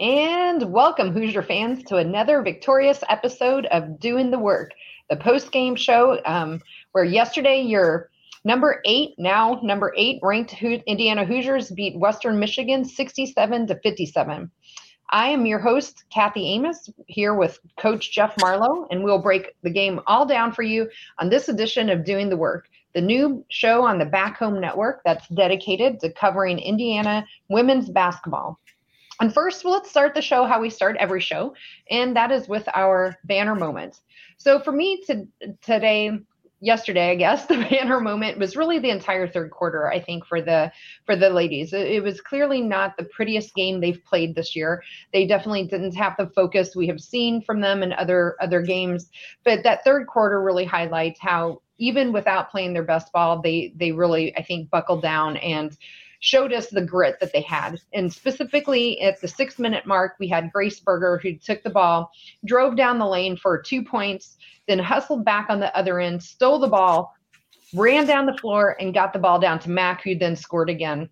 And welcome, Hoosier fans, to another victorious episode of Doing the Work, the post game show um, where yesterday your number eight, now number eight ranked Ho- Indiana Hoosiers beat Western Michigan 67 to 57. I am your host, Kathy Amos, here with Coach Jeff Marlowe, and we'll break the game all down for you on this edition of Doing the Work, the new show on the Back Home Network that's dedicated to covering Indiana women's basketball. And first, well, let's start the show how we start every show, and that is with our banner moment. So for me to, today, yesterday, I guess the banner moment was really the entire third quarter. I think for the for the ladies, it, it, was clearly not the prettiest game they've played this year. They definitely didn't have the focus we have seen from them in other other games. But that third quarter really highlights how even without playing their best ball, they they really I think buckled down and showed us the grit that they had. And specifically at the six minute mark, we had Grace Berger who took the ball, drove down the lane for two points, then hustled back on the other end, stole the ball, ran down the floor, and got the ball down to Mac, who then scored again.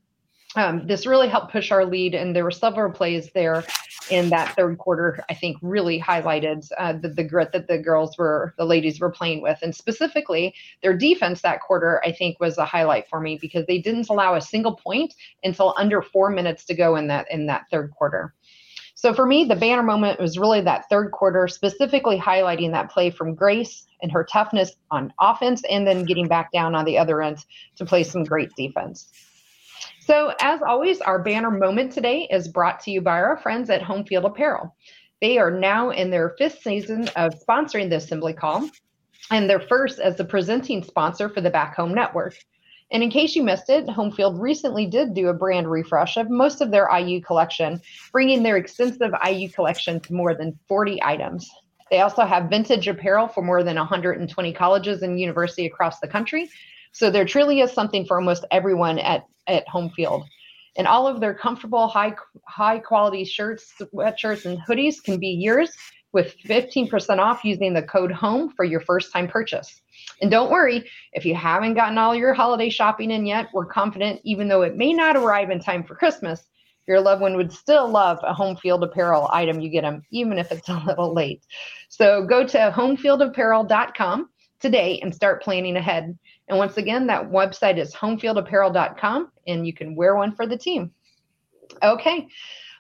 Um, this really helped push our lead, and there were several plays there in that third quarter, I think really highlighted uh, the, the grit that the girls were, the ladies were playing with. And specifically, their defense that quarter, I think, was a highlight for me because they didn't allow a single point until under four minutes to go in that in that third quarter. So for me, the banner moment was really that third quarter, specifically highlighting that play from Grace and her toughness on offense, and then getting back down on the other end to play some great defense. So, as always, our banner moment today is brought to you by our friends at Home Field Apparel. They are now in their fifth season of sponsoring the Assembly Call, and their first as the presenting sponsor for the Back Home Network. And in case you missed it, Home Field recently did do a brand refresh of most of their IU collection, bringing their extensive IU collection to more than 40 items. They also have vintage apparel for more than 120 colleges and universities across the country, so there truly is something for almost everyone at, at home field. And all of their comfortable, high high quality shirts, sweatshirts, and hoodies can be yours with 15% off using the code HOME for your first time purchase. And don't worry, if you haven't gotten all your holiday shopping in yet, we're confident, even though it may not arrive in time for Christmas, your loved one would still love a home field apparel item you get them, even if it's a little late. So go to homefieldapparel.com today and start planning ahead. And once again, that website is homefieldapparel.com and you can wear one for the team. Okay.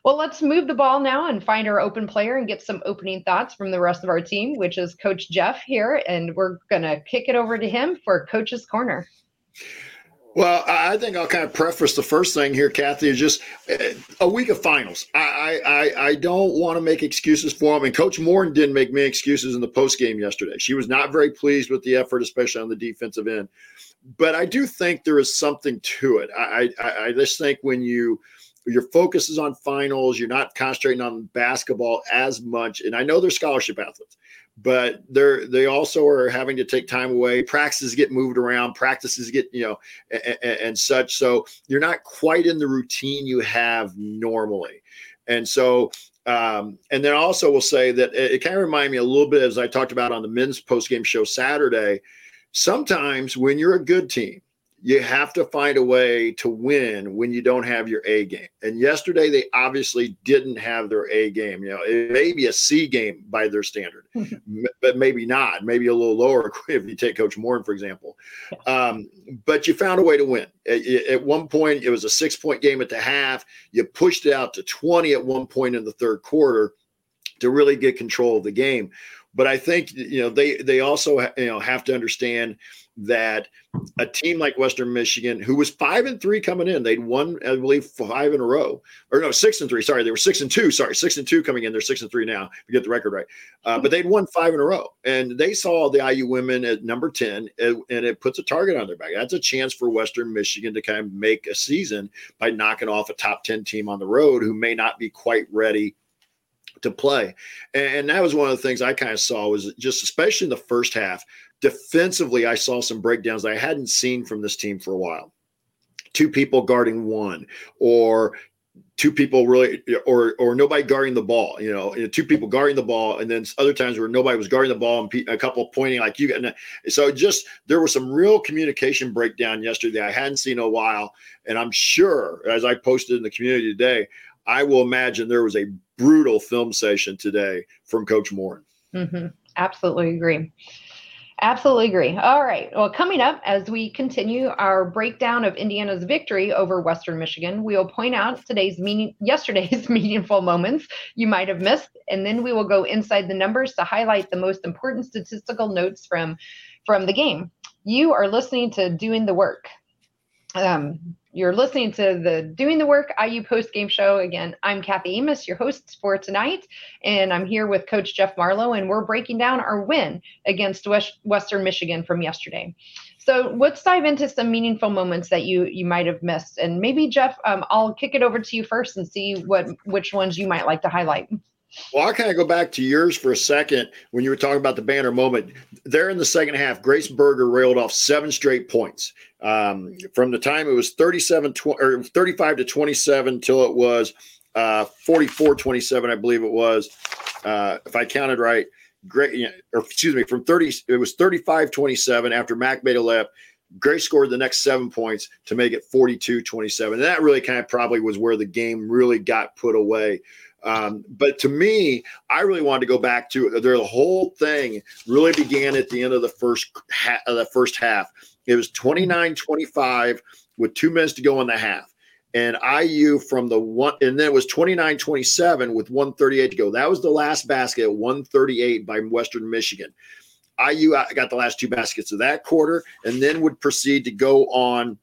Well, let's move the ball now and find our open player and get some opening thoughts from the rest of our team, which is Coach Jeff here. And we're going to kick it over to him for Coach's Corner. Well, I think I'll kind of preface the first thing here, Kathy, is just eh, a week of finals. I I, I don't want to make excuses for them. And Coach Moren didn't make many excuses in the post game yesterday. She was not very pleased with the effort, especially on the defensive end. But I do think there is something to it. I I, I just think when you your focus is on finals, you're not concentrating on basketball as much. And I know they're scholarship athletes, but they're they also are having to take time away practices get moved around practices get you know and, and, such so you're not quite in the routine you have normally and so um, and then also will say that it, it kind of reminded me a little bit as i talked about on the men's post game show saturday sometimes when you're a good team you have to find a way to win when you don't have your A game. And yesterday they obviously didn't have their A game. You know, it may be a C game by their standard, but maybe not. Maybe a little lower if you take Coach Moren, for example. Um, but you found a way to win. At, at one point, it was a six point game at the half. You pushed it out to 20 at one point in the third quarter to really get control of the game. But I think you know they they also you know have to understand that a team like Western Michigan, who was five and three coming in, they'd won, I believe, five in a row, or no, six and three. Sorry, they were six and two. Sorry, six and two coming in. They're six and three now. You get the record right, uh, but they'd won five in a row, and they saw the IU women at number ten, and, and it puts a target on their back. That's a chance for Western Michigan to kind of make a season by knocking off a top ten team on the road who may not be quite ready to play. And, that was one of the things I kind of saw was just especially in the first half, defensively, I saw some breakdowns I hadn't seen from this team for a while. Two people guarding one, or two people really or or nobody guarding the ball you know two people guarding the ball and then other times where nobody was guarding the ball and a couple pointing like you got so just there was some real communication breakdown yesterday i hadn't seen in a while and i'm sure as i posted in the community today I will imagine there was a brutal film session today from Coach Moren. Mm-hmm. Absolutely agree. Absolutely agree. All right. Well, coming up as we continue our breakdown of Indiana's victory over Western Michigan, we will point out today's meaning, yesterday's meaningful moments you might have missed, and then we will go inside the numbers to highlight the most important statistical notes from from the game. You are listening to Doing the Work. Um, you're listening to the Doing the Work IU post game show. Again, I'm Kathy Amos, your host for tonight, and I'm here with Coach Jeff Marlowe, and we're breaking down our win against West, Western Michigan from yesterday. So let's dive into some meaningful moments that you you might have missed, and maybe Jeff, um, I'll kick it over to you first and see what which ones you might like to highlight. Well, I'll kind of go back to yours for a second when you were talking about the banner moment. There in the second half, Grace Berger railed off seven straight points. Um, from the time it was 37 tw- or 35 to 27 till it was uh, 44 27, I believe it was, uh, if I counted right. Great, or excuse me, from 30, it was 35 27 after Mac made a lap. Grace scored the next seven points to make it 42 27. And that really kind of probably was where the game really got put away. Um, but to me, I really wanted to go back to the whole thing really began at the end of the first of the first half. It was 29-25 with two minutes to go in the half. And IU from the one, and then it was 29 27 with 138 to go. That was the last basket at 138 by Western Michigan. IU got the last two baskets of that quarter and then would proceed to go on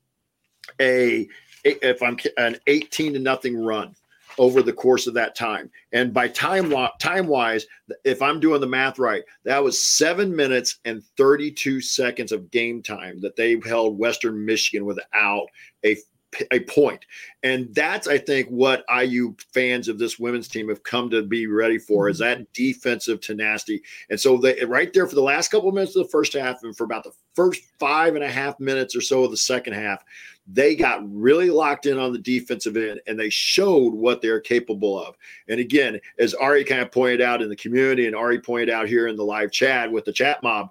a, if I'm an 18 to nothing run over the course of that time. And by time time wise, if I'm doing the math right, that was seven minutes and 32 seconds of game time that they held Western Michigan without a a point. And that's, I think, what IU fans of this women's team have come to be ready for is mm-hmm. that defensive tenacity. And so they right there for the last couple of minutes of the first half and for about the first five and a half minutes or so of the second half, they got really locked in on the defensive end and they showed what they're capable of. And again, as Ari kind of pointed out in the community and Ari pointed out here in the live chat with the chat mob,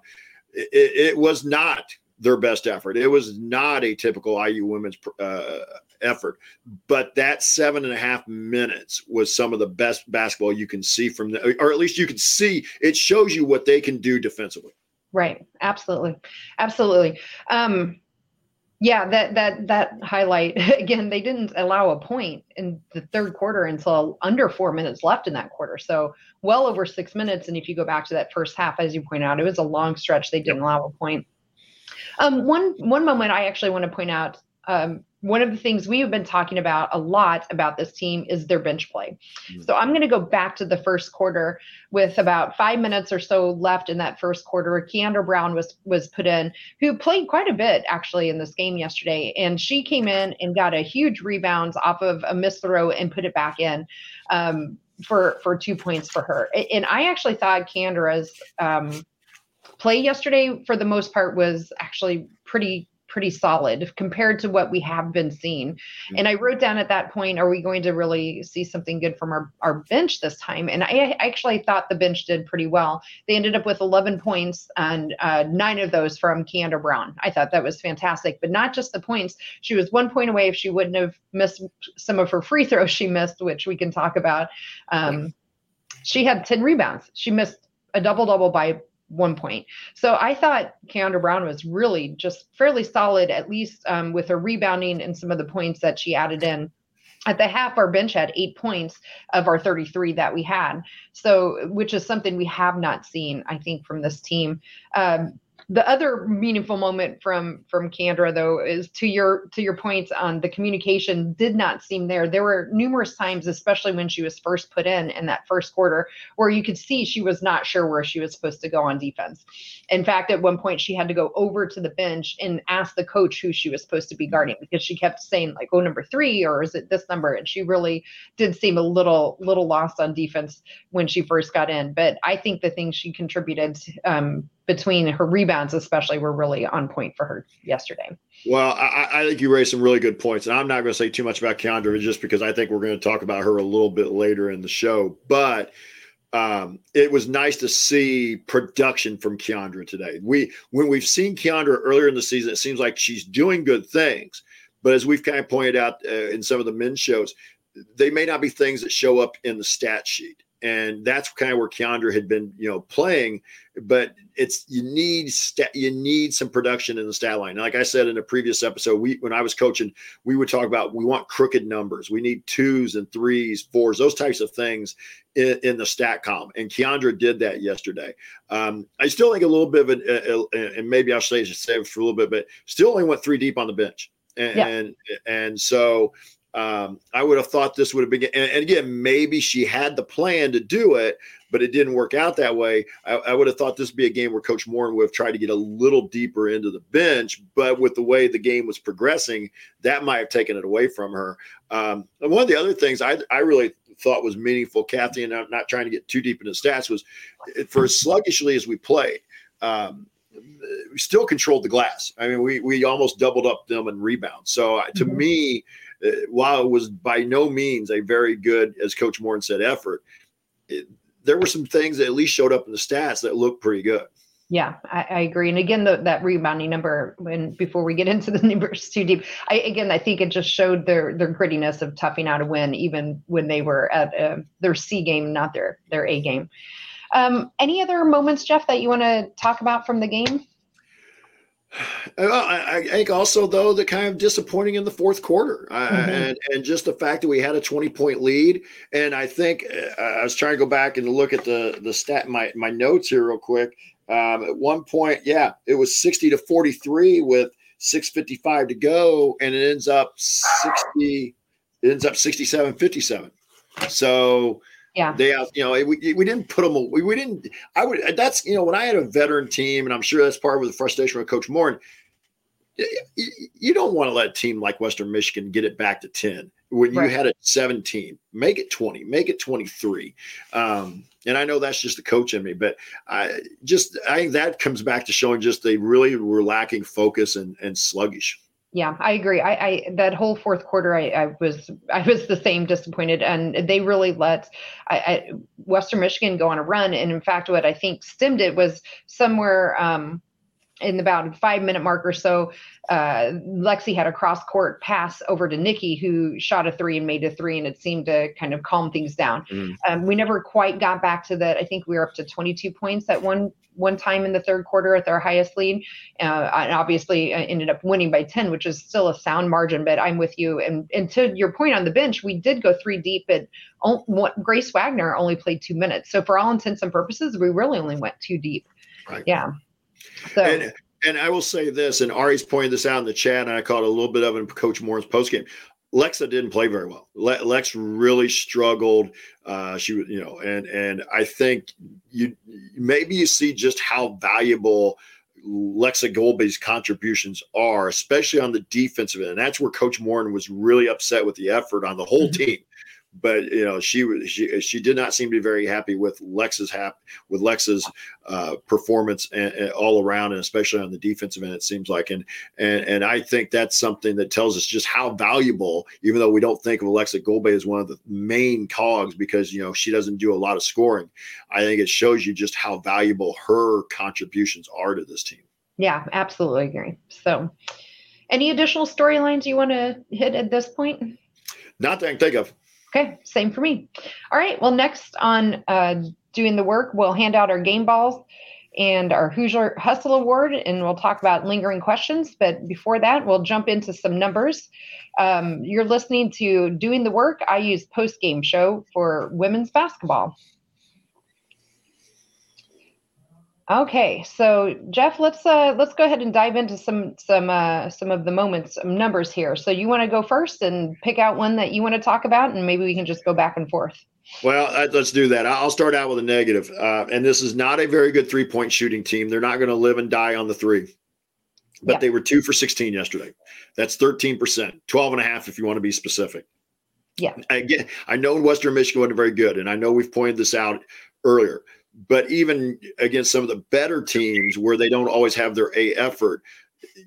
it, it was not their best effort. It was not a typical IU women's uh, effort, but that seven and a half minutes was some of the best basketball you can see from the, or at least you can see it shows you what they can do defensively. Right. Absolutely. Absolutely. Um, yeah, that that that highlight again. They didn't allow a point in the third quarter until under four minutes left in that quarter. So well over six minutes. And if you go back to that first half, as you point out, it was a long stretch. They didn't yep. allow a point. Um, one one moment I actually want to point out. Um, one of the things we have been talking about a lot about this team is their bench play. Mm-hmm. So I'm going to go back to the first quarter with about five minutes or so left in that first quarter. Kiandra Browne was was put in, who played quite a bit actually in this game yesterday, and she came in and got a huge rebound off of a missed throw and put it back in. Um, for for two points for her, and I actually thought Kiandra's um, play yesterday for the most part was actually pretty pretty solid compared to what we have been seeing. Mm-hmm. And I wrote down at that point, are we going to really see something good from our, our bench this time? And I actually thought the bench did pretty well. They ended up with 11 points and uh, nine of those from Kiandra Browne. I thought that was fantastic, but not just the points. She was one point away if she wouldn't have missed some of her free throws she missed, which we can talk about. Um, she had 10 rebounds. She missed a double double by one point. So I thought Kiandra Browne was really just fairly solid, at least um, with her rebounding and some of the points that she added in. At the half, our bench had eight points of our 33 that we had. So, which is something we have not seen, I think, from this team. Um, the other meaningful moment from from Kiandra though is to your to your points on the communication did not seem there. There were numerous times, especially when she was first put in in that first quarter, where you could see she was not sure where she was supposed to go on defense. In fact, at one point she had to go over to the bench and ask the coach who she was supposed to be guarding because she kept saying like, "Oh, number three, or is it this number?" And she really did seem a little little lost on defense when she first got in. But I think the things she contributed um, between her rebounds, especially, were really on point for her yesterday. Well, I, I, think you raised some really good points, and I'm not going to say too much about Kiandra just because I think we're going to talk about her a little bit later in the show. But um, it was nice to see production from Kiandra today. We when we've seen Kiandra earlier in the season, it seems like she's doing good things. But as we've kind of pointed out uh, in some of the men's shows, they may not be things that show up in the stat sheet and that's kind of where Kiandra had been, you know, playing. But it's you need stat, you need some production in the stat line. Like I said in a previous episode, we when I was coaching, we would talk about we want crooked numbers. We need twos and threes, fours, those types of things in, in the stat column. And Kiandra did that yesterday. Um, I still think a little bit of it, uh, uh, and maybe I'll say save for a little bit, but still only went three deep on the bench. And, yeah. and and so um, I would have thought this would have been, and, and, again, maybe she had the plan to do it, but it didn't work out that way. I, I would have thought this would be a game where Coach Moren would have tried to get a little deeper into the bench, but with the way the game was progressing, that might have taken it away from her. Um, and one of the other things I, I really thought was meaningful, Kathy, and I'm not trying to get too deep into stats, was for as sluggishly as we played. Um, we still controlled the glass. I mean, we we almost doubled up them in rebounds. So uh, to mm-hmm. me, while it was by no means a very good, as Coach Moren said, effort, it, there were some things that at least showed up in the stats that looked pretty good. Yeah, I, I agree. And again, the, that rebounding number, when before we get into the numbers too deep, I again I think it just showed their their grittiness of toughing out a win, even when they were at uh, their C game, not their their A game. Um, any other moments, Jeff, that you want to talk about from the game? I, I, think also though the kind of disappointing in the fourth quarter, uh, mm-hmm. and and just the fact that we had a twenty point lead, and I think uh, I was trying to go back and look at the the stat my my notes here real quick. Um, at one point, yeah, it was sixty to forty three with six fifty five to go, and it ends up sixty. It ends up 67 57. So yeah. They have you know we, we didn't put them we, we didn't i would that's you know when i had a veteran team and i'm sure that's part of the frustration with coach Moren you, you don't want to let a team like western michigan get it back to 10 when you right. had it 17 make it 20 make it 23 um, and i know that's just the coach in me but i just i think that comes back to showing just they really were lacking focus and, and sluggish yeah, I agree. I, I that whole fourth quarter, I, I, was I was the same disappointed, and they really let I, I, Western Michigan go on a run. And in fact, what I think stemmed it was somewhere um, in about a five minute mark or so, uh, Lexi had a cross court pass over to Nikki, who shot a three and made a three, and it seemed to kind of calm things down. Mm. Um, we never quite got back to that. I think we were up to 22 points at one one time in the third quarter at their highest lead, uh, and obviously uh, ended up winning by 10, which is still a sound margin. But I'm with you, and and to your point on the bench, we did go three deep, but Grace Wagner only played two minutes. So for all intents and purposes, we really only went two deep. Right. Yeah. So. And, and I will say this, and Ari's pointed this out in the chat, and I caught a little bit of it in Coach Moren's postgame. Lexa didn't play very well. Le- Lex really struggled. Uh, she was, you know, and and I think you maybe you see just how valuable Lexa Gulbe's contributions are, especially on the defensive end. And that's where Coach Moren was really upset with the effort on the whole mm-hmm. team but you know she was she she did not seem to be very happy with Lex's hap with Lex's uh, performance and, and all around and especially on the defensive end it seems like. And and and I think that's something that tells us just how valuable even though we don't think of Aleksa Gulbe as one of the main cogs because you know she doesn't do a lot of scoring I think it shows you just how valuable her contributions are to this team. Yeah absolutely agree. So any additional storylines you want to hit at this point? Not that I can think of Okay, same for me. All right, well, next on uh, doing the work, we'll hand out our game balls and our Hoosier Hustle Award, and we'll talk about lingering questions. But before that, we'll jump into some numbers. Um, you're listening to Doing the Work. IU post game show for women's basketball. Okay, so Jeff, let's uh, let's go ahead and dive into some some uh, some of the moments, some numbers here. So you want to go first and pick out one that you want to talk about, and maybe we can just go back and forth. Well, uh, let's do that. I'll start out with a negative. Uh, and this is not a very good three point shooting team. They're not going to live and die on the three, but yeah. they were two for 16 yesterday. That's 13%, 12 and a half if you want to be specific. Yeah. Again, I know Western Michigan wasn't very good, and I know we've pointed this out earlier but even against some of the better teams where they don't always have their A effort,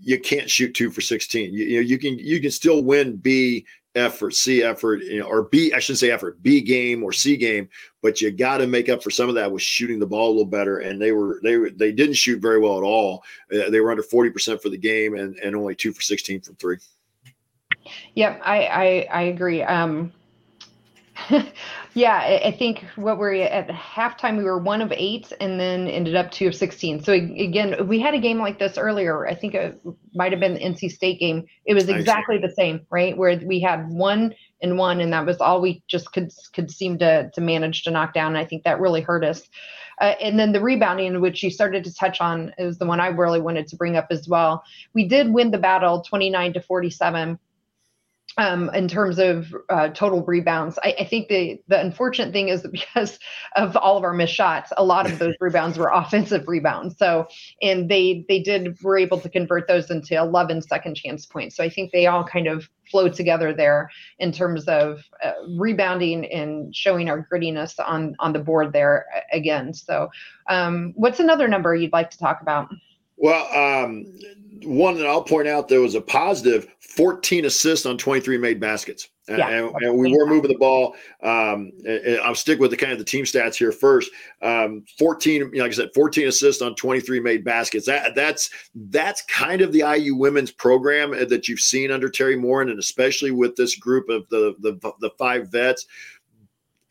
you can't shoot two for 16. You, you know, you can you can still win B effort, C effort, you know, or B, I shouldn't say effort, B game or C game, but you got to make up for some of that with shooting the ball a little better. And they were they they didn't shoot very well at all. Uh, they were under 40% for the game and, and only two for 16 from three. Yep, I I, I agree. Um, yeah, I think what we're at halftime, we were one of eight and then ended up two of 16. So again, we had a game like this earlier. I think it might have been the NC State game. It was exactly the same, right? Where we had one and one, and that was all we just could could seem to to manage to knock down. And I think that really hurt us. Uh, and then the rebounding, which you started to touch on, is the one I really wanted to bring up as well. We did win the battle 29 to 47 um, in terms of uh, total rebounds. I, I, think the the unfortunate thing is that because of all of our missed shots, a lot of those rebounds were offensive rebounds. So, and they they did were able to convert those into 11 second chance points. So I think they all kind of flow together there in terms of uh, rebounding and showing our grittiness on on the board there again. So, um, what's another number you'd like to talk about? Well, um, one that I'll point out there was a positive 14 assists on 23 made baskets. Yeah, and, and, we were moving the ball. Um, I'll stick with the kind of the team stats here first. Um, 14, like I said, 14 assists on 23 made baskets. That that's that's kind of the IU women's program that you've seen under Teri Moren, and especially with this group of the the, the five vets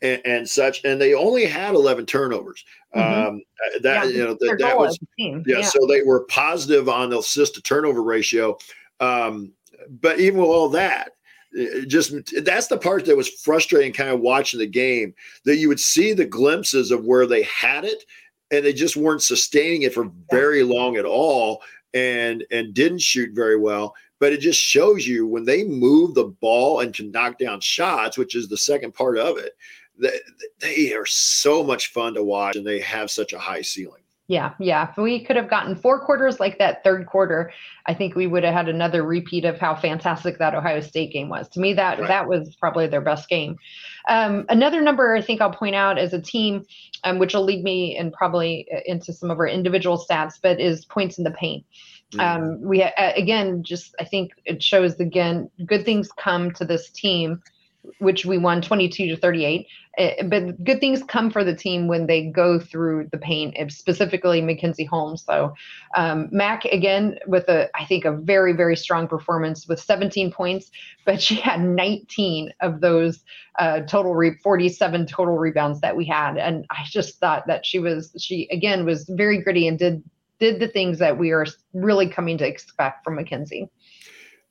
and, and, such. And they only had 11 turnovers. Mm-hmm. Um, uh, that yeah, you know that, that was yeah, yeah, So they were positive on the assist to turnover ratio. Um, but even with all that, just that's the part that was frustrating kind of watching the game that you would see the glimpses of where they had it and they just weren't sustaining it for very long at all and and didn't shoot very well but it just shows you when they move the ball and can knock down shots which is the second part of it they are so much fun to watch and they have such a high ceiling. Yeah, yeah. If we could have gotten four quarters like that third quarter, I think we would have had another repeat of how fantastic that Ohio State game was. To me, that right. that was probably their best game. Um, another number I think I'll point out as a team, um, which will lead me and probably uh, into some of our individual stats, but is points in the paint. Mm-hmm. Um, we uh, again just I think it shows again good things come to this team which we won 22 to 38. Eh, but good things come for the team when they go through the paint, specifically Mackenzie Holmes. So um, Mac again with a I think a very very strong performance with 17 points, but she had 19 of those uh, total re- 47 total rebounds that we had, and I just thought that she was she again was very gritty and did did the things that we are really coming to expect from Mackenzie.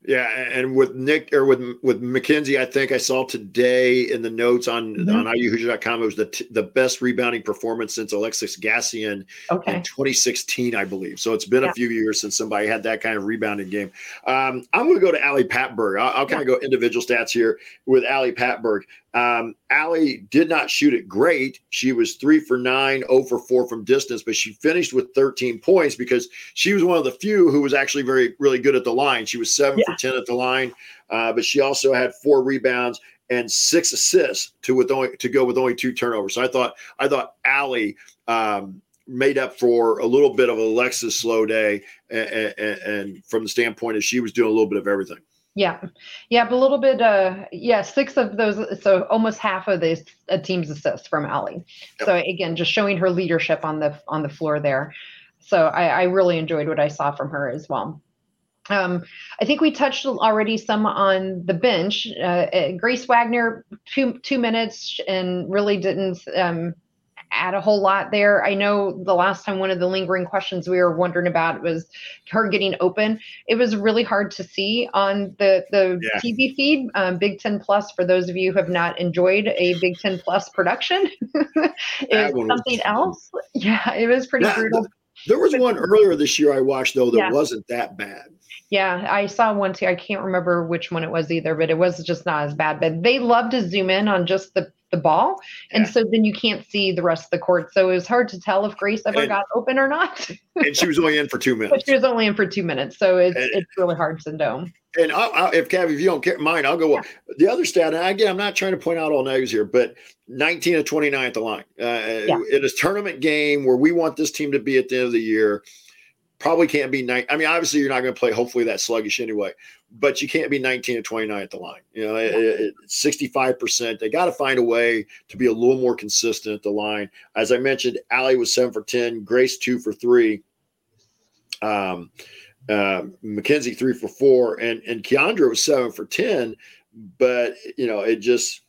Yeah, and with Nick or with with Mackenzie, I think I saw today in the notes on mm-hmm. on IUHoosiers.com it was the t- the best rebounding performance since Alexis Gassion okay. in 2016, I believe. So it's been yeah. a few years since somebody had that kind of rebounding game. Um, I'm going to go to Ali Patberg. I'll, I'll kind of go individual stats here with Ali Patberg. Um, Ali did not shoot it great. She was three for nine, 0 for four from distance, but she finished with 13 points because she was one of the few who was actually very, really good at the line. She was seven yeah. for 10 at the line, uh, but she also had four rebounds and six assists to with only to go with only two turnovers. So I thought I thought Ali um, made up for a little bit of Aleksa's slow day, and, and, and from the standpoint of she was doing a little bit of everything. Yeah, yeah, but a little bit. Uh, yeah, six of those, so almost half of this a team's assists from Ali. Yep. So again, just showing her leadership on the on the floor there. So I, I really enjoyed what I saw from her as well. Um, I think we touched already some on the bench. Uh, uh Grace Wagner, two two minutes, and really didn't um, add a whole lot there. I know the last time one of the lingering questions we were wondering about was her getting open. It was really hard to see on the the yeah. TV feed. Um, Big Ten Plus, for those of you who have not enjoyed a Big Ten Plus production, is something else. Yeah, it was pretty brutal. There was one earlier this year I watched though that yeah. wasn't that bad. Yeah, I saw one too. I can't remember which one it was either, but it was just not as bad. But they love to zoom in on just the the ball. And yeah. so then you can't see the rest of the court. So it was hard to tell if Grace ever and, got open or not. and she was only in for two minutes. But she was only in for two minutes. So it's, and, it's really hard to know. And I'll, I'll, if Cav, if you don't mind, I'll go. Yeah. The other stat, and again, I'm not trying to point out all negatives here, but 19 of 29 at the line. Uh, yeah. In a tournament game where we want this team to be at the end of the year, probably can't be nine. I mean, obviously, you're not going to play hopefully that sluggish anyway, but you can't be 19 to 29 at the line. You know, it, 65%. They got to find a way to be a little more consistent at the line. As I mentioned, Ali was seven for 10, Grace two for three. Um, uh, Mackenzie three for four, and and Kiandra was seven for ten, but you know it just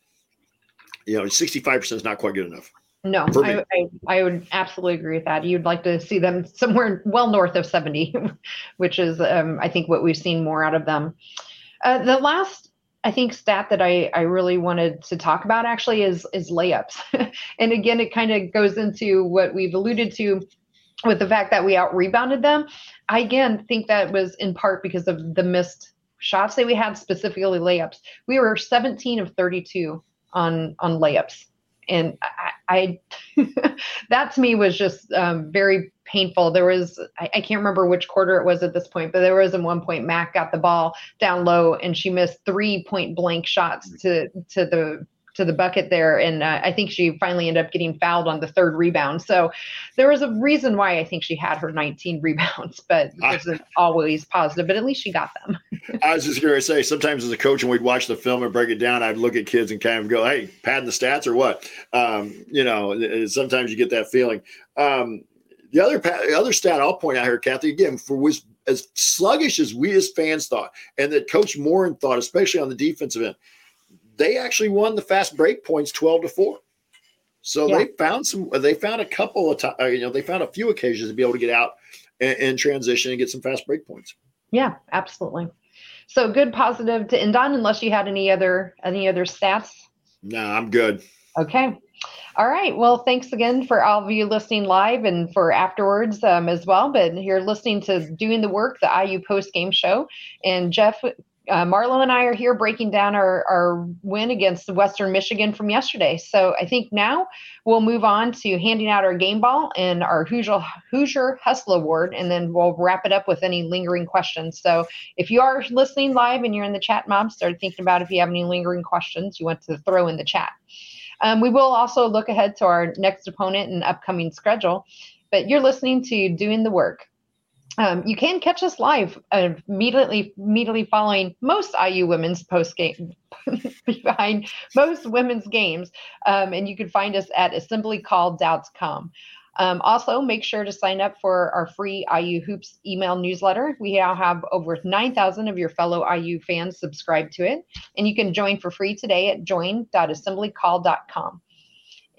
you know, 65% is not quite good enough. No, I, I, I, would absolutely agree with that. You'd like to see them somewhere well north of 70, which is, um, I think, what we've seen more out of them. Uh, the last, I think, stat that I, I really wanted to talk about actually is is layups. and again, it kind of goes into what we've alluded to with the fact that we out rebounded them. I again think that was in part because of the missed shots that we had, specifically layups. We were 17 of 32 on on layups and I, that to me was just um, very painful. There was I, I, can't remember which quarter it was at this point, but there was at one point Mac got the ball down low and she missed three point blank shots to to the to the bucket there. And uh, I think she finally ended up getting fouled on the third rebound. So there was a reason why I think she had her 19 rebounds, but it wasn't always positive, but at least she got them. I was just going to say, sometimes as a coach, when we'd watch the film and break it down, I'd look at kids and kind of go, hey, padding the stats or what? Um, you know, sometimes you get that feeling. Um, the other the other stat I'll point out here, Kathy, again, for was as sluggish as we as fans thought, and that Coach Moren thought, especially on the defensive end, they actually won the fast break points 12 to 4 so yeah. they found some they found a couple of times uh, you know they found a few occasions to be able to get out and, and, transition and get some fast break points yeah absolutely so good positive to end on unless you had any other any other stats no nah, i'm good okay all right. Well, thanks again for all of you listening live and for afterwards um, as well. But you're listening to Doing the Work, the IU post game show. And Jeff uh, Marlowe and I are here breaking down our, our win against Western Michigan from yesterday. So I think now we'll move on to handing out our game ball and our Hoosier, Hoosier Hustle Award, and then we'll wrap it up with any lingering questions. So if you are listening live and you're in the chat, Mom, start thinking about if you have any lingering questions you want to throw in the chat. Um, we will also look ahead to our next opponent and upcoming schedule. But you're listening to Doing the Work. Um, you can catch us live uh, immediately immediately following most IU women's post game behind most women's games, um, and you can find us at assemblycall.com. Um, also, make sure to sign up for our free IU Hoops email newsletter. We now have over 9,000 of your fellow IU fans subscribed to it, and you can join for free today at join.assemblycall.com.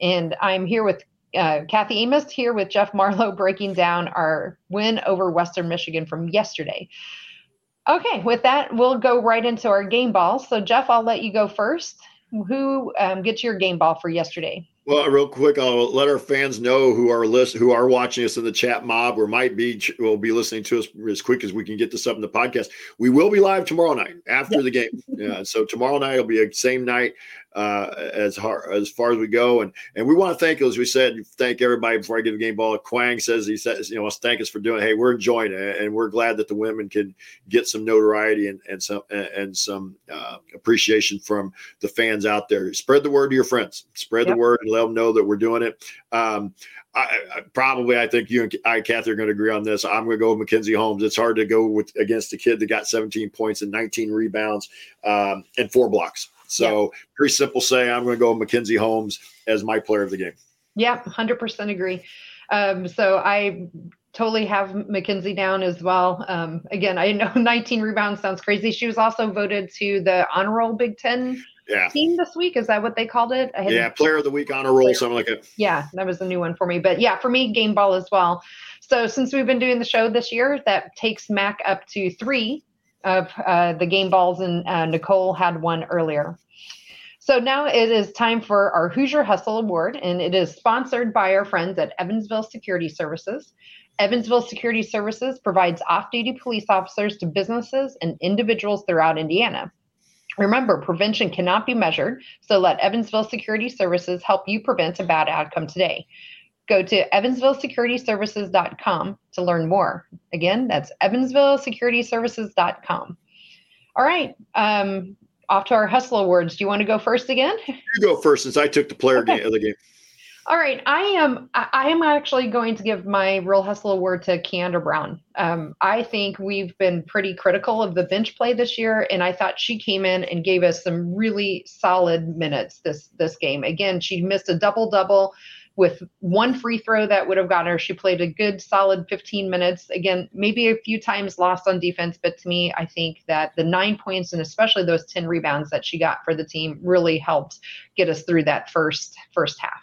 And I'm here with uh, Kathy Amos here with Jeff Marlowe breaking down our win over Western Michigan from yesterday. Okay, with that, we'll go right into our game ball. So, Jeff, I'll let you go first. Who um, gets your game ball for yesterday? Well, real quick, I'll let our fans know who are list who are watching us in the chat mob or might be will be listening to us as quick as we can get this up in the podcast. We will be live tomorrow night after the game. Yeah, so tomorrow night will be a same night uh, as hard, as far as we go. And and we want to thank, as we said, thank everybody before I give the game ball. Quang says he says, you know, thank us for doing. It. Hey, we're enjoying it, and we're glad that the women can get some notoriety and and some and some uh, appreciation from the fans out there. Spread the word to your friends. Spread yep. the word and let them know that we're doing it. Um, I, I, probably I think you and I, Kathy, are going to agree on this. I'm going to go with Mackenzie Holmes. It's hard to go with against a kid that got 17 points and 19 rebounds um, and four blocks. So yeah. pretty simple say I'm going to go with Mackenzie Holmes as my player of the game. Yeah, 100% agree. Um, so I totally have Mackenzie down as well. Um, again, I know 19 rebounds sounds crazy. She was also voted to the honor roll Big Ten yeah. team this week. Is that what they called it? yeah, player of the week honor roll, something like that. Yeah, that was a new one for me. But yeah, for me, game ball as well. So since we've been doing the show this year, that takes Mac up to three of uh, the game balls, and uh, Nicole had one earlier. So now it is time for our Hoosier Hustle Award, and it is sponsored by our friends at Evansville Security Services. Evansville Security Services provides off duty police officers to businesses and individuals throughout Indiana. Remember, prevention cannot be measured, so let Evansville Security Services help you prevent a bad outcome today. Go to evansvillesecurityservices.com to learn more. Again, that's evansvillesecurityservices.com. All right, um, off to our hustle awards. Do you want to go first again? You go first since I took the player okay. game of the game. All right, I am. I am actually going to give my real hustle award to Kiandra Browne. Um, I think we've been pretty critical of the bench play this year, and I thought she came in and gave us some really solid minutes this this game. Again, she missed a double double with one free throw that would have gotten her. She played a good solid 15 minutes. Again, maybe a few times lost on defense, but to me, I think that the nine points and especially those 10 rebounds that she got for the team really helped get us through that first first half.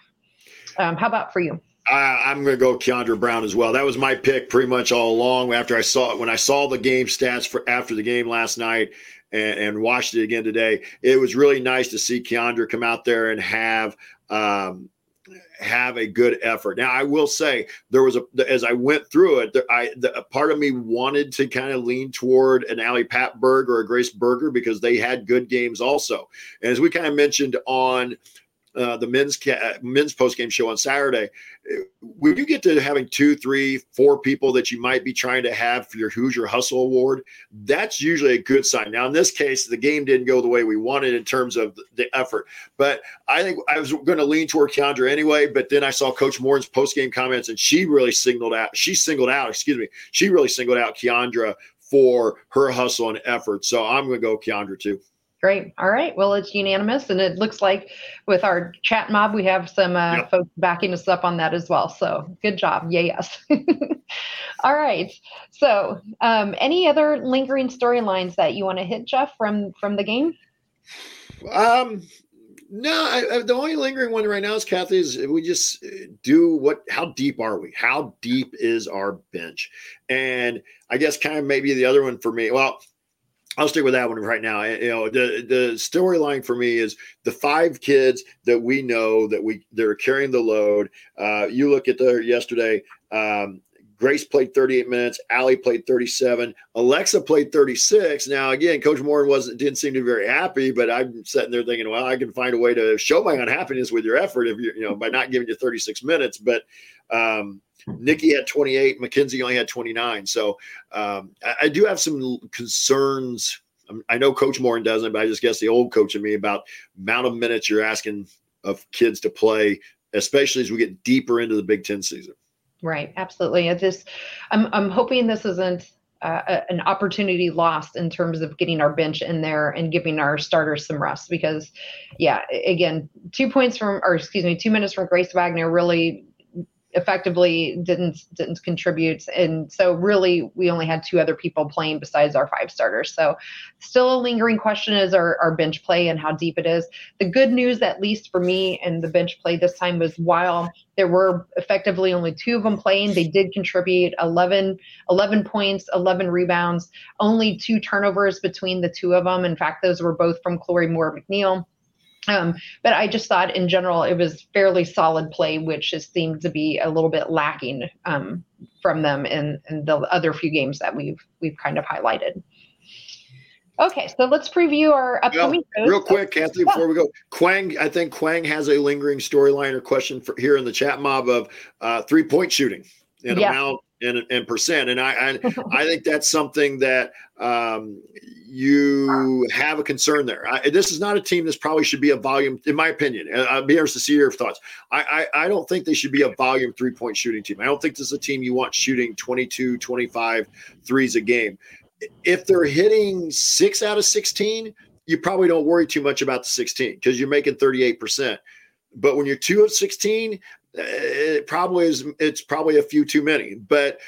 Um, how about for you? I, am going to go Kiandra Browne as well. That was my pick pretty much all along. After I saw when I saw the game stats for after the game last night and, and watched it again today, it was really nice to see Kiandra come out there and have um, have a good effort. Now, I will say there was a as I went through it, there, I the, part of me wanted to kind of lean toward an Ali Patberg or a Grace Berger because they had good games also. And as we kind of mentioned on uh, the men's ca- men's post game show on Saturday. When you get to having two, three, four people that you might be trying to have for your Hoosier Hustle Award, that's usually a good sign. Now, in this case, the game didn't go the way we wanted in terms of the effort, but I think I was going to lean toward Kiandra anyway. But then I saw Coach Moren's post game comments, and she really singled out. She singled out, excuse me, she really singled out Kiandra for her hustle and effort. So I'm going to go Kiandra too. Great. All right. Well, it's unanimous, and it looks like with our chat mob, we have some uh, yep. folks backing us up on that as well. So good job. Yay, yes. All right. So, um, any other lingering storylines that you want to hit, Jeff, from from the game? Um, no. I, I, the only lingering one right now is Kathy. Is we just uh, do what? How deep are we? How deep is our bench? And I guess kind of maybe the other one for me. Well I'll stick with that one right now. You know, the the storyline for me is the five kids that we know that we they're carrying the load. Uh, you look at the yesterday. Um, Grace played 38 minutes. Ali played 37. Aleksa played 36. Now, again, Coach Moren wasn't didn't seem to be very happy, but I'm sitting there thinking, well, I can find a way to show my unhappiness with your effort if you you know by not giving you 36 minutes. But um, Nikki had 28, Mackenzie only had 29. So um, I, I, do have some concerns. Um, I know Coach Moren doesn't, but I just guess the old coach in me about amount of minutes you're asking of kids to play, especially as we get deeper into the Big Ten season. Right, absolutely. I just, I'm, I'm hoping this isn't uh, an opportunity lost in terms of getting our bench in there and giving our starters some rest because yeah again two points from or excuse me two minutes from grace wagner really effectively didn't didn't contribute. And so really we only had two other people playing besides our five starters. So still a lingering question is our, our bench play and how deep it is. The good news at least for me and the bench play this time was while there were effectively only two of them playing they did contribute 11 11 points 11 rebounds only two turnovers between the two of them. In fact those were both from Chloe Moore-McNeil um, but I just thought in general it was fairly solid play, which has seemed to be a little bit lacking um, from them in, in, the other few games that we've we've kind of highlighted. Okay, so let's preview our upcoming well, Real quick, Kathy, before we go, Quang, I think Quang has a lingering storyline or question for here in the chat mob of uh, three point shooting and yeah. amount and, and percent. And I, I, I think that's something that um, you have a concern there. I, this is not a team that's probably should be a volume, in my opinion. I'd be interested to see your thoughts. I, I, I don't think they should be a volume three point shooting team. I don't think this is a team you want shooting 22, 25 threes a game. If they're hitting six out of 16, you probably don't worry too much about the 16 because you're making 38%. But when you're two of 16, it probably is it's probably a few too many but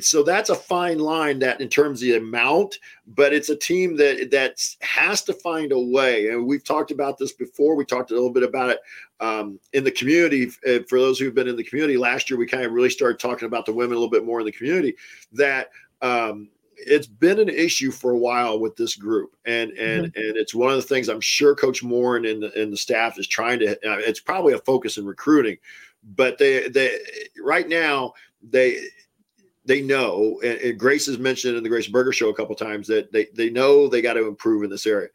so that's a fine line that in terms of the amount but it's a team that that has to find a way and we've talked about this before we talked a little bit about it um, in the community uh, for those who've been in the community last year we kind of really started talking about the women a little bit more in the community that um, it's been an issue for a while with this group, and and mm-hmm. and it's one of the things I'm sure Coach Moren and the, and the staff is trying to. Uh, it's probably a focus in recruiting, but they they right now they they know, and, and, Grace has mentioned in the Grace Berger show a couple times that they they know they got to improve in this area.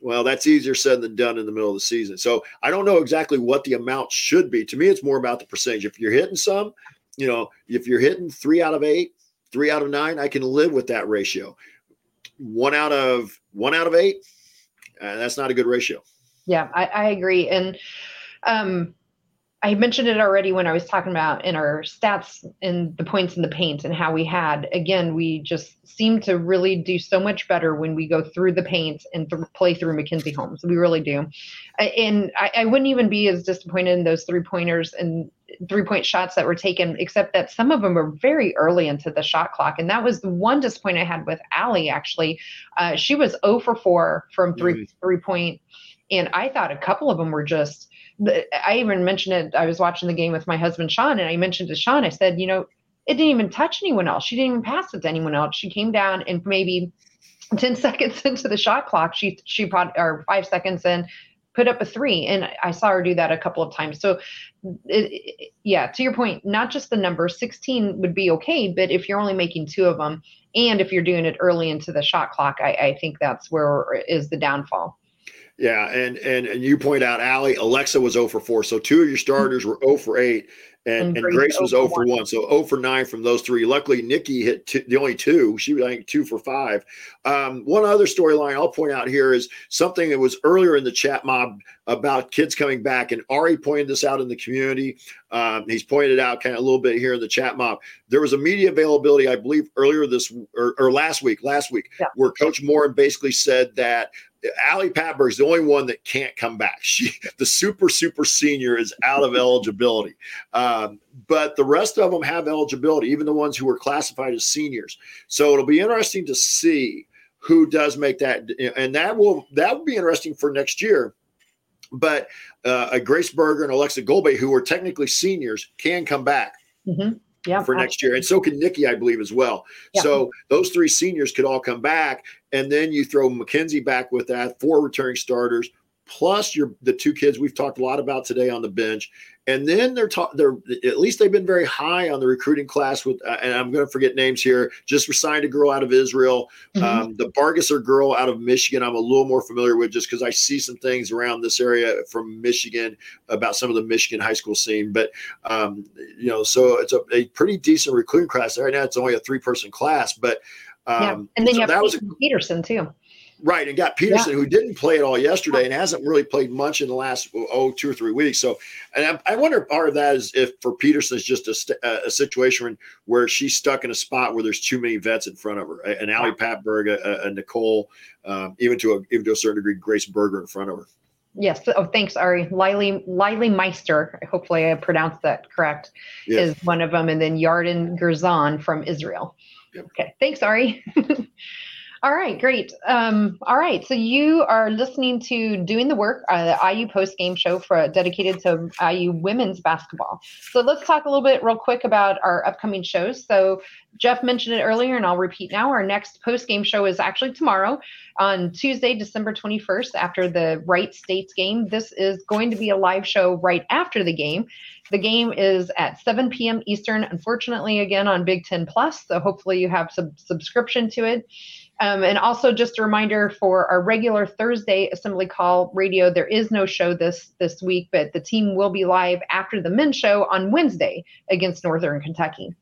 Well, that's easier said than done in the middle of the season. So I don't know exactly what the amount should be. To me, it's more about the percentage. If you're hitting some, you know, if you're hitting three out of eight, three out of nine, I can live with that ratio. One out of one out of eight, uh, that's not a good ratio. Yeah, I, I agree. And um, I mentioned it already when I was talking about in our stats and the points in the paint and how we had again we just seem to really do so much better when we go through the paint and th- play through Mackenzie Holmes. We really do, and I, I wouldn't even be as disappointed in those three pointers and three point shots that were taken, except that some of them were very early into the shot clock. And that was the one disappointment I had with Ali, actually. Uh, she was 0 for 4 from 3 mm-hmm. three point. And I thought a couple of them were just, I even mentioned it. I was watching the game with my husband, Sean, and I mentioned to Sean, I said, you know, it didn't even touch anyone else. She didn't even pass it to anyone else. She came down and maybe 10 seconds into the shot clock, she, she brought, or five seconds in, put up a three and i saw her do that a couple of times so it, it, yeah to your point not just the number 16 would be okay but if you're only making two of them and if you're doing it early into the shot clock i, I think that's where is the downfall yeah and, and and you point out Ali, Aleksa was 0 for 4 so two of your starters were 0 for 8 and, and, Grace, Grace was 0 for 1. So 0 for 9 from those three. Luckily, Nikki hit two, the only two. She was, I think, two for five. Um, one other storyline I'll point out here is something that was earlier in the chat mob about kids coming back. And Ari pointed this out in the community. Um, he's pointed out kind of a little bit here in the chat mob. There was a media availability, I believe, earlier this or, or last week, last week, yeah. where Coach Moren basically said that Ali is the only one that can't come back. She, the super, super senior, is out of eligibility. Um, but the rest of them have eligibility, even the ones who were classified as seniors. So it'll be interesting to see who does make that, and that will that will be interesting for next year. But uh, Grace Berger and Aleksa Gulbe, who are technically seniors, can come back. Mm-hmm yeah, for next year. And so can Nikki, I believe, as well. Yeah. So those three seniors could all come back. And then you throw Mackenzie back with that, four returning starters, plus your the two kids we've talked a lot about today on the bench. And then they're ta- they're at least they've been very high on the recruiting class with uh, and I'm going to forget names here. Just signed a girl out of Israel, mm-hmm. um, the Bargesser girl out of Michigan. I'm a little more familiar with just because I see some things around this area from Michigan about some of the Michigan high school scene. But um, you know, so it's a, a pretty decent recruiting class. Right now, it's only a three person class, but um, yeah. and then so you have that was a, Peterson too. Right, and got Peterson, yeah. who didn't play at all yesterday and hasn't really played much in the last oh two or three weeks. So, and I, I wonder part of that is if for Peterson is just a, a, situation where she's stuck in a spot where there's too many vets in front of her, an Ali Patberg, a, a Nicole, um, even to a even to a certain degree, Grace Berger in front of her. Yes. Oh, thanks, Ari. Lily Lily Meister. Hopefully, I pronounced that correct. Yes. Is one of them, and then Yarden Garzon from Israel. Yep. Okay. Thanks, Ari. All right, great. Um, all right, so you are listening to Doing the Work, uh, the IU post game show for dedicated to IU women's basketball. So let's talk a little bit real quick about our upcoming shows. So Jeff mentioned it earlier, and I'll repeat now. Our next post game show is actually tomorrow on Tuesday, December 21st, after the Wright States game. This is going to be a live show right after the game. The game is at 7 p.m. Eastern, unfortunately, again on Big Ten Plus. So hopefully you have some subscription to it. Um, and also just a reminder for our regular Thursday assembly call radio, there is no show this this week, but the team will be live after the men's show on Wednesday against Northern Kentucky.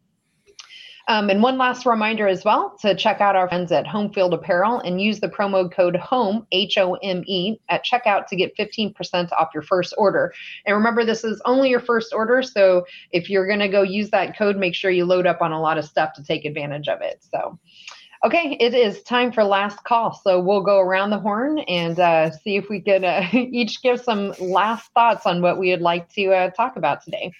Um, and one last reminder as well to check out our friends at Home Field Apparel and use the promo code HOME, H O M E, at checkout to get 15% off your first order. And remember, this is only your first order. So if you're going to go use that code, make sure you load up on a lot of stuff to take advantage of it. So, Okay, it is time for last call. So we'll go around the horn and uh, see if we could uh, each give some last thoughts on what we would like to uh, talk about today.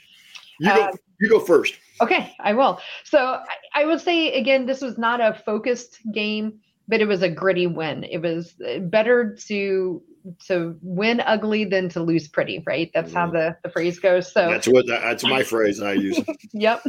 You go, uh, you go first. Okay, I will. So I, I would say, again, this was not a focused game, but it was a gritty win. It was uh, better to to win ugly than to lose pretty, right? That's how mm. the, the phrase goes. So that's what that's my phrase I use. yep.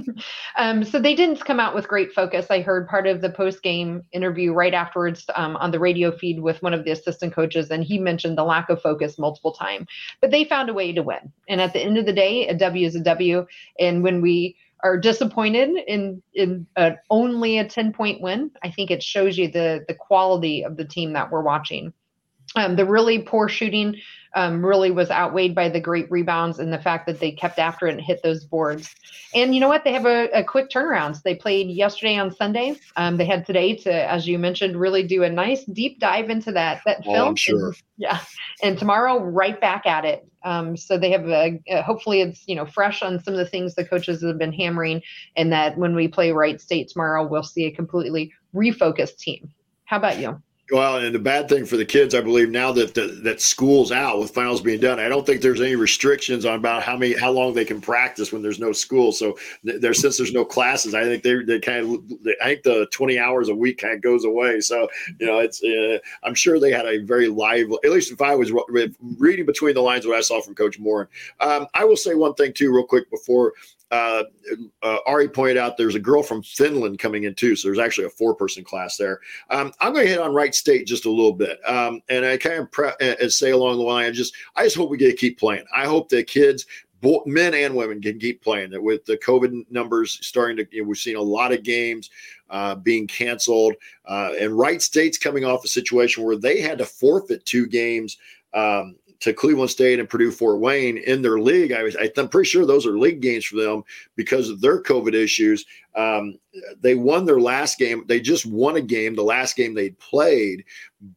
Um, so they didn't come out with great focus. I heard part of the post game interview right afterwards um, on the radio feed with one of the assistant coaches, and he mentioned the lack of focus multiple times. But they found a way to win. And at the end of the day, a W is a W. And when we are disappointed in in only a 10 point win i think it shows you the the quality of the team that we're watching um, the really poor shooting um, really was outweighed by the great rebounds and the fact that they kept after it and hit those boards. And you know what? They have a, a quick turnaround. They played yesterday on Sunday. Um, they had today to, as you mentioned, really do a nice deep dive into that that Oh, film. Sure. And, yeah, and tomorrow right back at it. Um, so they have a, a- hopefully it's you know fresh on some of the things the coaches have been hammering, and that when we play Wright State tomorrow, we'll see a completely refocused team. How about you? Well, and the bad thing for the kids, I believe, now that the, that school's out with finals being done, I don't think there's any restrictions on about how many how long they can practice when there's no school. So there, since there's no classes, I think they they kind of I think the 20 hours a week kind of goes away. So you know, it's uh, I'm sure they had a very lively. At least if I was reading between the lines, what I saw from Coach Moren. Um, I will say one thing too, real quick before uh, uh, Ari pointed out there's a girl from Finland coming in too. So there's actually a four person class there. Um, I'm going to hit on Wright State just a little bit. Um, and I kind of pre- and say along the line, I just, I just hope we get to keep playing. I hope that kids, both men and women can keep playing that with the COVID numbers starting to, you know, we've seen a lot of games uh, being canceled. Uh, and Wright State's coming off a situation where they had to forfeit two games um, to Cleveland State and Purdue Fort Wayne in their league. I was, I'm pretty sure those are league games for them because of their COVID issues. Um, they won their last game. They just won a game, the last game they played,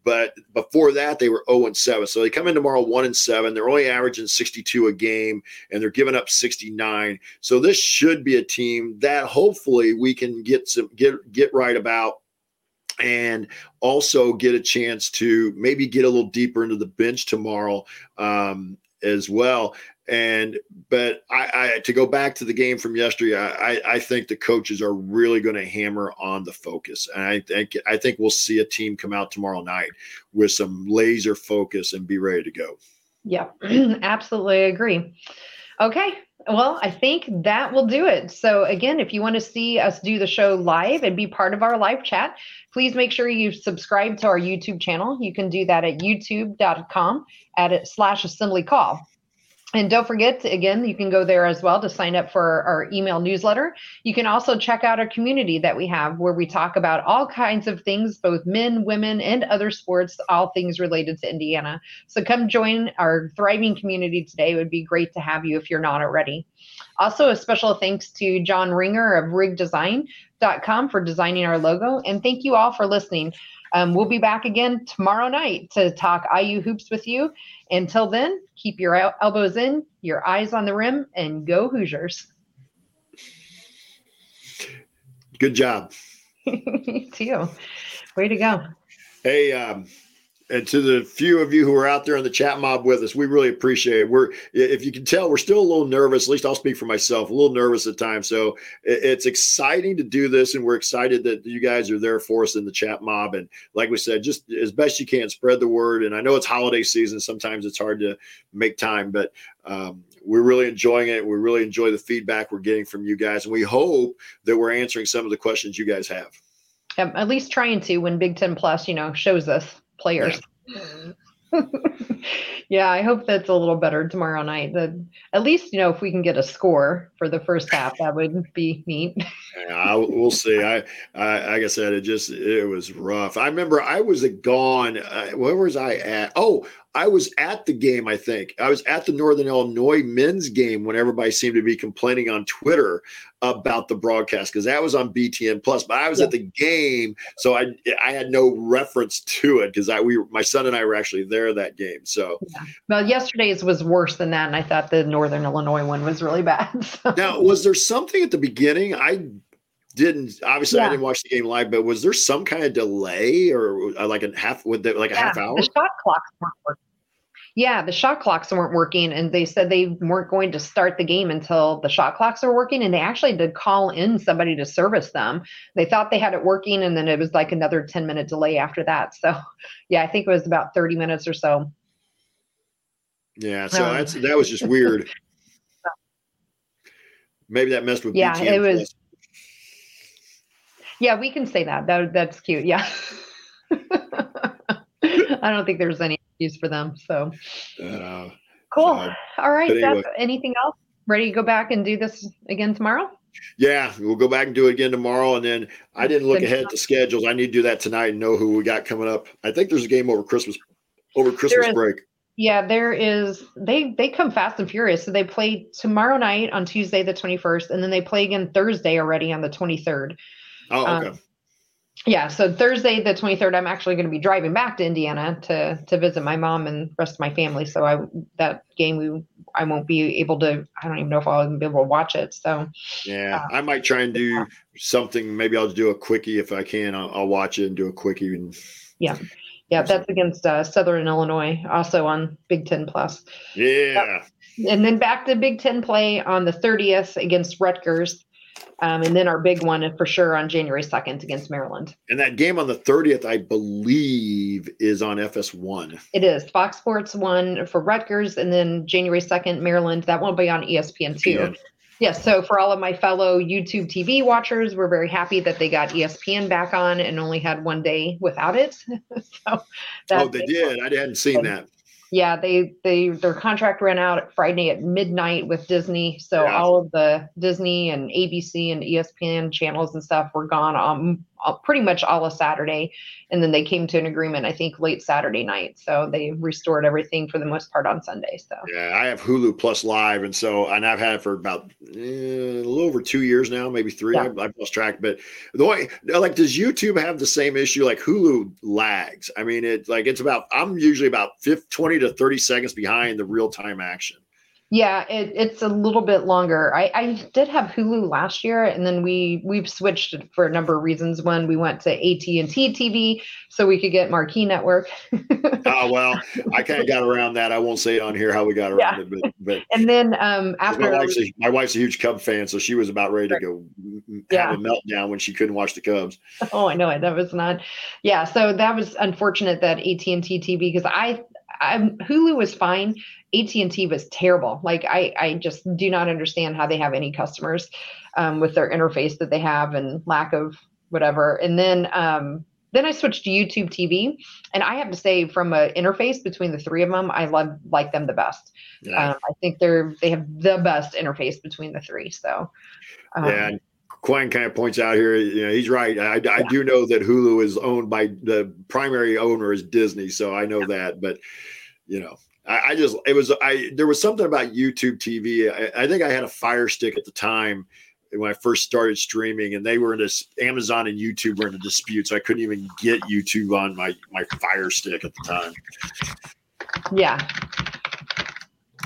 but before that they were 0 and 7. So they come in tomorrow 1 and 7. They're only averaging 62 a game and they're giving up 69. So this should be a team that hopefully we can get some get get right about and also get a chance to maybe get a little deeper into the bench tomorrow um, as well. And but I, I to go back to the game from yesterday, I, I think the coaches are really going to hammer on the focus, and I think I think we'll see a team come out tomorrow night with some laser focus and be ready to go. Yeah, absolutely agree. Okay, well, I think that will do it. So, again, if you want to see us do the show live and be part of our live chat, please make sure you subscribe to our YouTube channel. You can do that at youtube.com at slash assembly call. And don't forget, again, you can go there as well to sign up for our email newsletter. You can also check out our community that we have where we talk about all kinds of things, both men, women, and other sports, all things related to Indiana. So come join our thriving community today. It would be great to have you if you're not already. Also, a special thanks to John Ringer of rigdesign.com for designing our logo. And thank you all for listening. Um, we'll be back again tomorrow night to talk IU hoops with you. Until then, keep your el- elbows in, your eyes on the rim, and go Hoosiers. Good job. to you. Way to go. Hey, um, and to the few of you who are out there in the chat mob with us, we really appreciate it. We're, if you can tell, we're still a little nervous. At least I'll speak for myself, a little nervous at times. So it's exciting to do this, and we're excited that you guys are there for us in the chat mob. And like we said, just as best you can, spread the word. And I know it's holiday season; sometimes it's hard to make time, but um, we're really enjoying it. We really enjoy the feedback we're getting from you guys, and we hope that we're answering some of the questions you guys have. Um, at least trying to when Big Ten Plus, you know, shows us players. Yeah. I hope that's a little better tomorrow night. That at least you know if we can get a score for the first half, that would be neat. Yeah, I, we'll see. I, I, like I said, it just it was rough. I remember I was gone. Uh, where was I at? Oh, I was at the game. I think I was at the Northern Illinois men's game when everybody seemed to be complaining on Twitter about the broadcast because that was on BTN Plus. But I was Yeah. at the game, so I I had no reference to it because I we my son and I were actually there that game. So Well, yesterday's was worse than that, and I thought the Northern Illinois one was really bad. So. now, was there something at the beginning? I didn't obviously I didn't watch the game live, but was there some kind of delay or uh, like a half with the, like a half hour? The shot clocks weren't working. Yeah, the shot clocks weren't working, and they said they weren't going to start the game until the shot clocks were working. And they actually did call in somebody to service them. They thought they had it working, and then it was like another 10 minute delay after that. So, yeah, I think it was about 30 minutes or so. Yeah, so Um, that's that was just weird. Maybe that messed with Yeah, BTN it was- Plus. Yeah, we can say that. That that's cute. Yeah. I don't think there's any use for them. So Uh, cool. Uh, All right, anyway. Seth, anything else? Ready to go back and do this again tomorrow? yeah, we'll go back and do it again tomorrow. And then I didn't look ahead at the schedules. I need to do that tonight and know who we got coming up. I think there's a game over Christmas over Christmas is. break. Yeah, there is. They they come fast and furious. So they play tomorrow night on Tuesday the twenty first, and then they play again Thursday already on the twenty third. Oh, okay. Um, yeah, so Thursday the 23rd, I'm actually going to be driving back to Indiana to to visit my mom and rest of my family. So I that game we I won't be able to. I don't even know if I'll be able to watch it. So yeah, uh, I might try and do something. Maybe I'll do a quickie if I can. I'll, I'll watch it and do a quickie. And yeah, yeah, that's against uh, Southern Illinois, also on Big Ten Plus. Yeah. And then back to Big Ten play on the 30th against Rutgers. Um, and then our big one for sure on January 2nd against Maryland. And that game on the 30th, I believe, is on FS1. It is Fox Sports 1 for Rutgers, and then January 2nd, Maryland. That won't be on ESPN 2. Yes, so for all of my fellow YouTube TV watchers, we're very happy that they got ESPN back on and only had one day without it. so oh, they did. I hadn't seen that yeah, they they their contract ran out Friday at midnight with Disney, so yeah. all of the Disney and ABC and ESPN channels and stuff were gone um pretty much all of Saturday, and then they came to an agreement I think late Saturday night, so they restored everything for the most part on Sunday. So yeah, I have Hulu Plus Live, and so and I've had it for about eh, a little over two years now, maybe three. Yeah. I, I've lost track, but the way like does YouTube have the same issue? Like Hulu lags. I mean, it like it's about I'm usually about 50, 20 to 30 seconds behind the real time action. Yeah, it, it's a little bit longer. I, I did have Hulu last year, and then we we've switched for a number of reasons. One, we went to AT and T TV so we could get Marquee Network. oh well, I kind of got around that. I won't say on here how we got around yeah. it, but, but and then um, after my wife's, a, my wife's, a, huge Cub fan, so she was about ready to go yeah. have a meltdown when she couldn't watch the Cubs. Oh, I know it. That was not. Yeah, so that was unfortunate that AT and T TV because I I'm, Hulu was fine. AT&T was terrible. Like I, I just do not understand how they have any customers um, with their interface that they have and lack of whatever. And then, um, then I switched to YouTube TV, and I have to say, from an interface between the three of them, I love like them the best. Yeah. Um, I think they're they have the best interface between the three. So, um, yeah. Quinn kind of points out here, you know, he's right. I, I do know that Hulu is owned by the primary owner is Disney, so I know yeah. that. But you know, I, I, just it was I there was something about YouTube TV. I, I, think I had a Fire Stick at the time when I first started streaming, and they were in this Amazon and YouTube were in a dispute, so I couldn't even get YouTube on my my Fire Stick at the time. Yeah.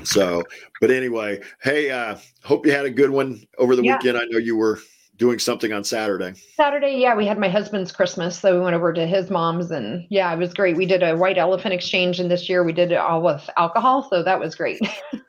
So, but anyway, hey, uh, hope you had a good one over the yeah. weekend. I know you were doing something on Saturday. Saturday, yeah, we had my husband's Christmas, so we went over to his mom's, and yeah, it was great. We did a white elephant exchange, and this year we did it all with alcohol, so that was great.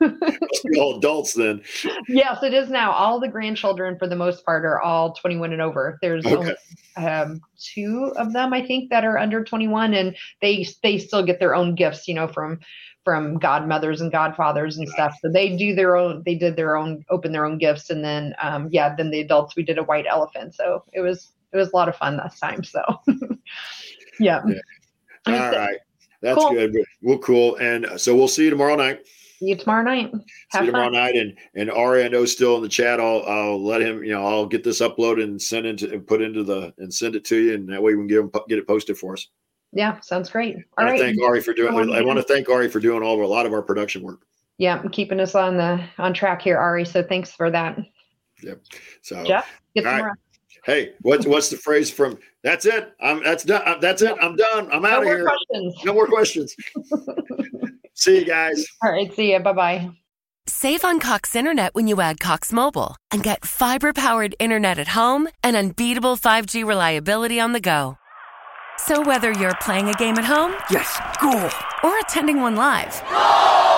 all adults then. Yes, it is now. All the grandchildren, for the most part, are all 21 and over. There's okay. only um, two of them, I think, that are under 21, and they they still get their own gifts, you know, from from godmothers and godfathers and stuff. So they do their own, they did their own, open their own gifts. And then, um, yeah, then the adults, we did a white elephant. So it was, it was a lot of fun this time. So yeah. yeah. All right. That's cool. good. Well, cool. And so we'll see you tomorrow night. See you tomorrow night. Have see you tomorrow night. And and Ari, I know still in the chat. I'll I'll let him. You know, I'll get this uploaded and send into and put into the and send it to you, and that way we can get him get it posted for us. Yeah, sounds great. All I right. Thank Ari for doing. I want to thank Ari for doing all of, a lot of our production work. Yeah, keeping us on the on track here, Ari. So thanks for that. Yep. So Jeff, get some right. Hey, what's what's the phrase from? That's it. I'm that's done. Uh, that's it. I'm done. I'm out no of here. Questions. No more questions. see you guys. All right. See you. Bye bye. Save on Cox Internet when you add Cox Mobile and get fiber powered internet at home and unbeatable 5G reliability on the go. So whether you're playing a game at home, yes, cool, or attending one live, no!